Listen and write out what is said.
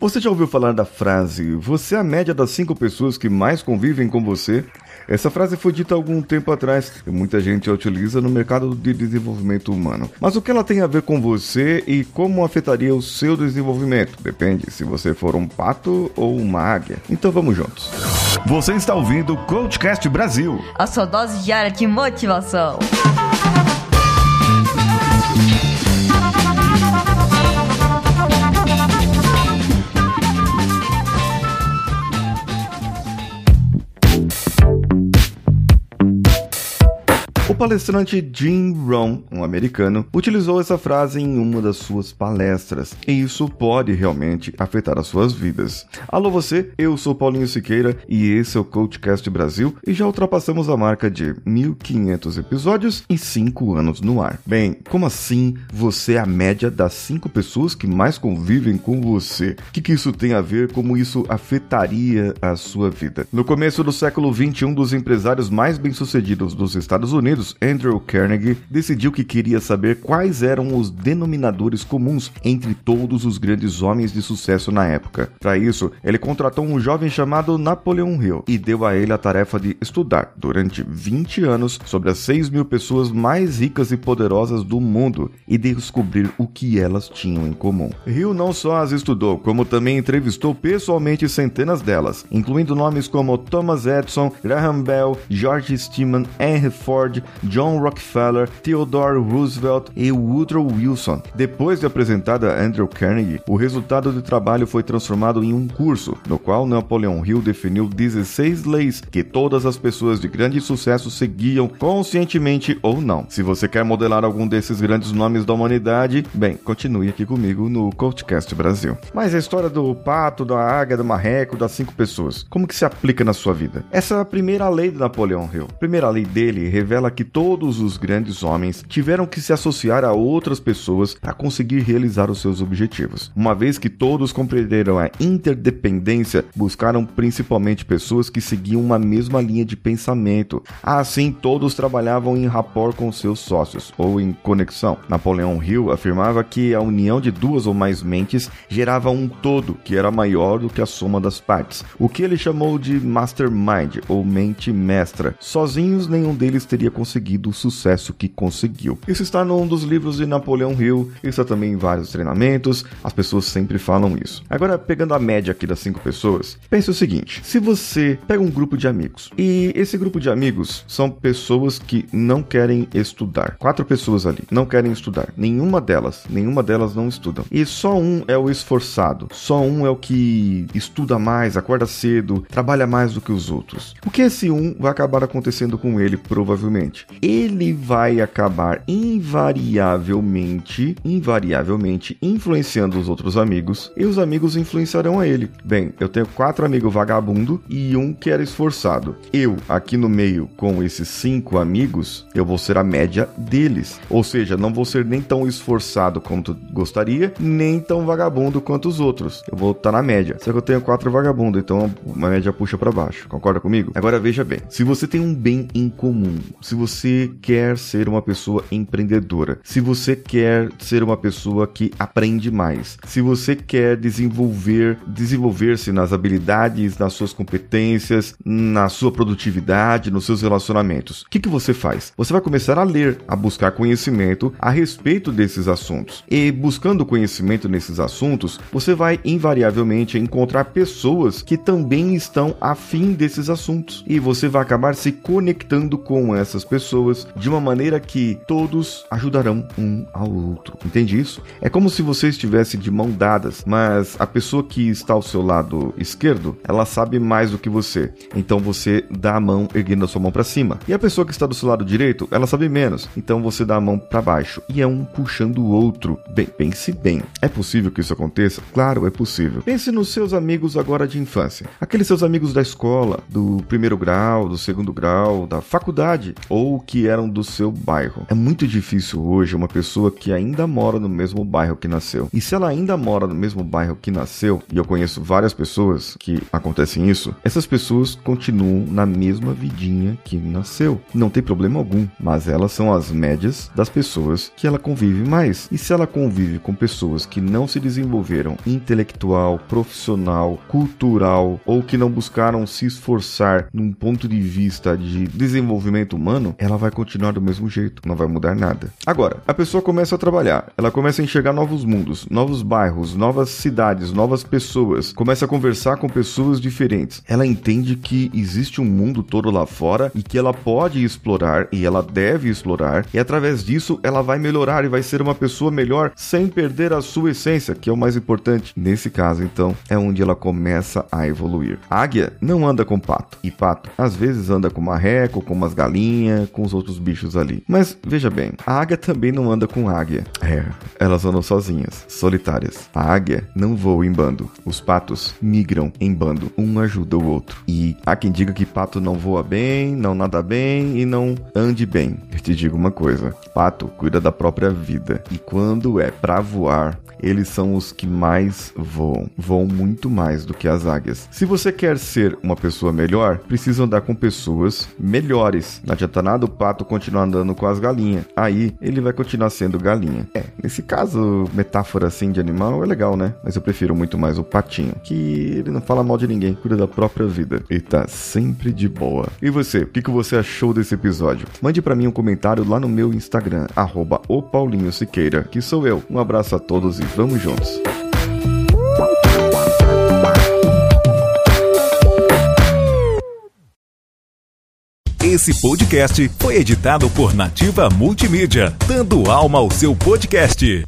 Você já ouviu falar da frase: Você é a média das cinco pessoas que mais convivem com você? Essa frase foi dita algum tempo atrás e muita gente a utiliza no mercado de desenvolvimento humano. Mas o que ela tem a ver com você e como afetaria o seu desenvolvimento? Depende se você for um pato ou uma águia. Então vamos juntos. Você está ouvindo o Coachcast Brasil a sua dose diária de motivação. Palestrante Jim Rohn, um americano, utilizou essa frase em uma das suas palestras, e isso pode realmente afetar as suas vidas. Alô você, eu sou Paulinho Siqueira e esse é o Coachcast Brasil e já ultrapassamos a marca de 1500 episódios e 5 anos no ar. Bem, como assim você é a média das 5 pessoas que mais convivem com você? O que, que isso tem a ver? Como isso afetaria a sua vida? No começo do século 21, um dos empresários mais bem-sucedidos dos Estados Unidos Andrew Carnegie, decidiu que queria saber quais eram os denominadores comuns entre todos os grandes homens de sucesso na época. Para isso, ele contratou um jovem chamado Napoleon Hill e deu a ele a tarefa de estudar durante 20 anos sobre as 6 mil pessoas mais ricas e poderosas do mundo e descobrir o que elas tinham em comum. Hill não só as estudou, como também entrevistou pessoalmente centenas delas, incluindo nomes como Thomas Edison, Graham Bell, George Stillman, Henry Ford, John Rockefeller, Theodore Roosevelt e Woodrow Wilson. Depois de apresentada Andrew Carnegie, o resultado do trabalho foi transformado em um curso, no qual Napoleon Hill definiu 16 leis que todas as pessoas de grande sucesso seguiam conscientemente ou não. Se você quer modelar algum desses grandes nomes da humanidade, bem, continue aqui comigo no Coachcast Brasil. Mas a história do pato, da águia, do marreco, das cinco pessoas, como que se aplica na sua vida? Essa é a primeira lei de Napoleon Hill. A primeira lei dele revela que todos os grandes homens tiveram que se associar a outras pessoas para conseguir realizar os seus objetivos. Uma vez que todos compreenderam a interdependência, buscaram principalmente pessoas que seguiam uma mesma linha de pensamento. Assim, todos trabalhavam em rapport com seus sócios ou em conexão. Napoleão Hill afirmava que a união de duas ou mais mentes gerava um todo que era maior do que a soma das partes, o que ele chamou de mastermind ou mente mestra. Sozinhos, nenhum deles teria conseguido conseguido o sucesso que conseguiu. Isso está num dos livros de Napoleão Hill, isso está também em vários treinamentos, as pessoas sempre falam isso. Agora, pegando a média aqui das cinco pessoas, pense o seguinte: se você pega um grupo de amigos e esse grupo de amigos são pessoas que não querem estudar, quatro pessoas ali não querem estudar, nenhuma delas, nenhuma delas não estudam, e só um é o esforçado, só um é o que estuda mais, acorda cedo, trabalha mais do que os outros. O que esse um vai acabar acontecendo com ele, provavelmente? Ele vai acabar invariavelmente, invariavelmente influenciando os outros amigos e os amigos influenciarão a ele. Bem, eu tenho quatro amigos vagabundo e um que era esforçado. Eu, aqui no meio, com esses cinco amigos, eu vou ser a média deles. Ou seja, não vou ser nem tão esforçado quanto gostaria, nem tão vagabundo quanto os outros. Eu vou estar na média. Só que eu tenho quatro vagabundos, então a média puxa para baixo. Concorda comigo? Agora veja bem: se você tem um bem em comum, se você você quer ser uma pessoa empreendedora, se você quer ser uma pessoa que aprende mais, se você quer desenvolver, desenvolver-se nas habilidades, nas suas competências, na sua produtividade, nos seus relacionamentos, o que, que você faz? Você vai começar a ler, a buscar conhecimento a respeito desses assuntos. E buscando conhecimento nesses assuntos, você vai invariavelmente encontrar pessoas que também estão afim desses assuntos. E você vai acabar se conectando com essas pessoas pessoas de uma maneira que todos ajudarão um ao outro. Entende isso? É como se você estivesse de mão dadas, mas a pessoa que está ao seu lado esquerdo, ela sabe mais do que você. Então você dá a mão erguendo a sua mão para cima. E a pessoa que está do seu lado direito, ela sabe menos. Então você dá a mão para baixo. E é um puxando o outro. Bem, pense bem. É possível que isso aconteça? Claro, é possível. Pense nos seus amigos agora de infância. Aqueles seus amigos da escola, do primeiro grau, do segundo grau, da faculdade ou ou que eram do seu bairro. É muito difícil hoje uma pessoa que ainda mora no mesmo bairro que nasceu. E se ela ainda mora no mesmo bairro que nasceu, e eu conheço várias pessoas que acontecem isso, essas pessoas continuam na mesma vidinha que nasceu. Não tem problema algum, mas elas são as médias das pessoas que ela convive mais. E se ela convive com pessoas que não se desenvolveram intelectual, profissional, cultural ou que não buscaram se esforçar num ponto de vista de desenvolvimento humano, ela vai continuar do mesmo jeito, não vai mudar nada. Agora, a pessoa começa a trabalhar, ela começa a enxergar novos mundos, novos bairros, novas cidades, novas pessoas, começa a conversar com pessoas diferentes. Ela entende que existe um mundo todo lá fora e que ela pode explorar e ela deve explorar, e através disso ela vai melhorar e vai ser uma pessoa melhor sem perder a sua essência, que é o mais importante. Nesse caso, então, é onde ela começa a evoluir. A águia não anda com pato, e pato às vezes anda com marreco, com umas galinhas, com os outros bichos ali. Mas veja bem, a águia também não anda com águia. É, elas andam sozinhas, solitárias. A águia não voa em bando. Os patos migram em bando, um ajuda o outro. E há quem diga que pato não voa bem, não nada bem e não ande bem. Eu te digo uma coisa: pato cuida da própria vida. E quando é pra voar, eles são os que mais voam. Voam muito mais do que as águias. Se você quer ser uma pessoa melhor, precisa andar com pessoas melhores. Não adianta nada o pato continuar andando com as galinhas. Aí ele vai continuar sendo galinha. É, nesse caso, metáfora assim de animal é legal, né? Mas eu prefiro muito mais o patinho, que ele não fala mal de ninguém, cuida da própria vida e tá sempre de boa. E você, o que, que você achou desse episódio? Mande para mim um comentário lá no meu Instagram, arroba o Paulinho Siqueira, que sou eu. Um abraço a todos e vamos juntos. Esse podcast foi editado por Nativa Multimídia, dando alma ao seu podcast.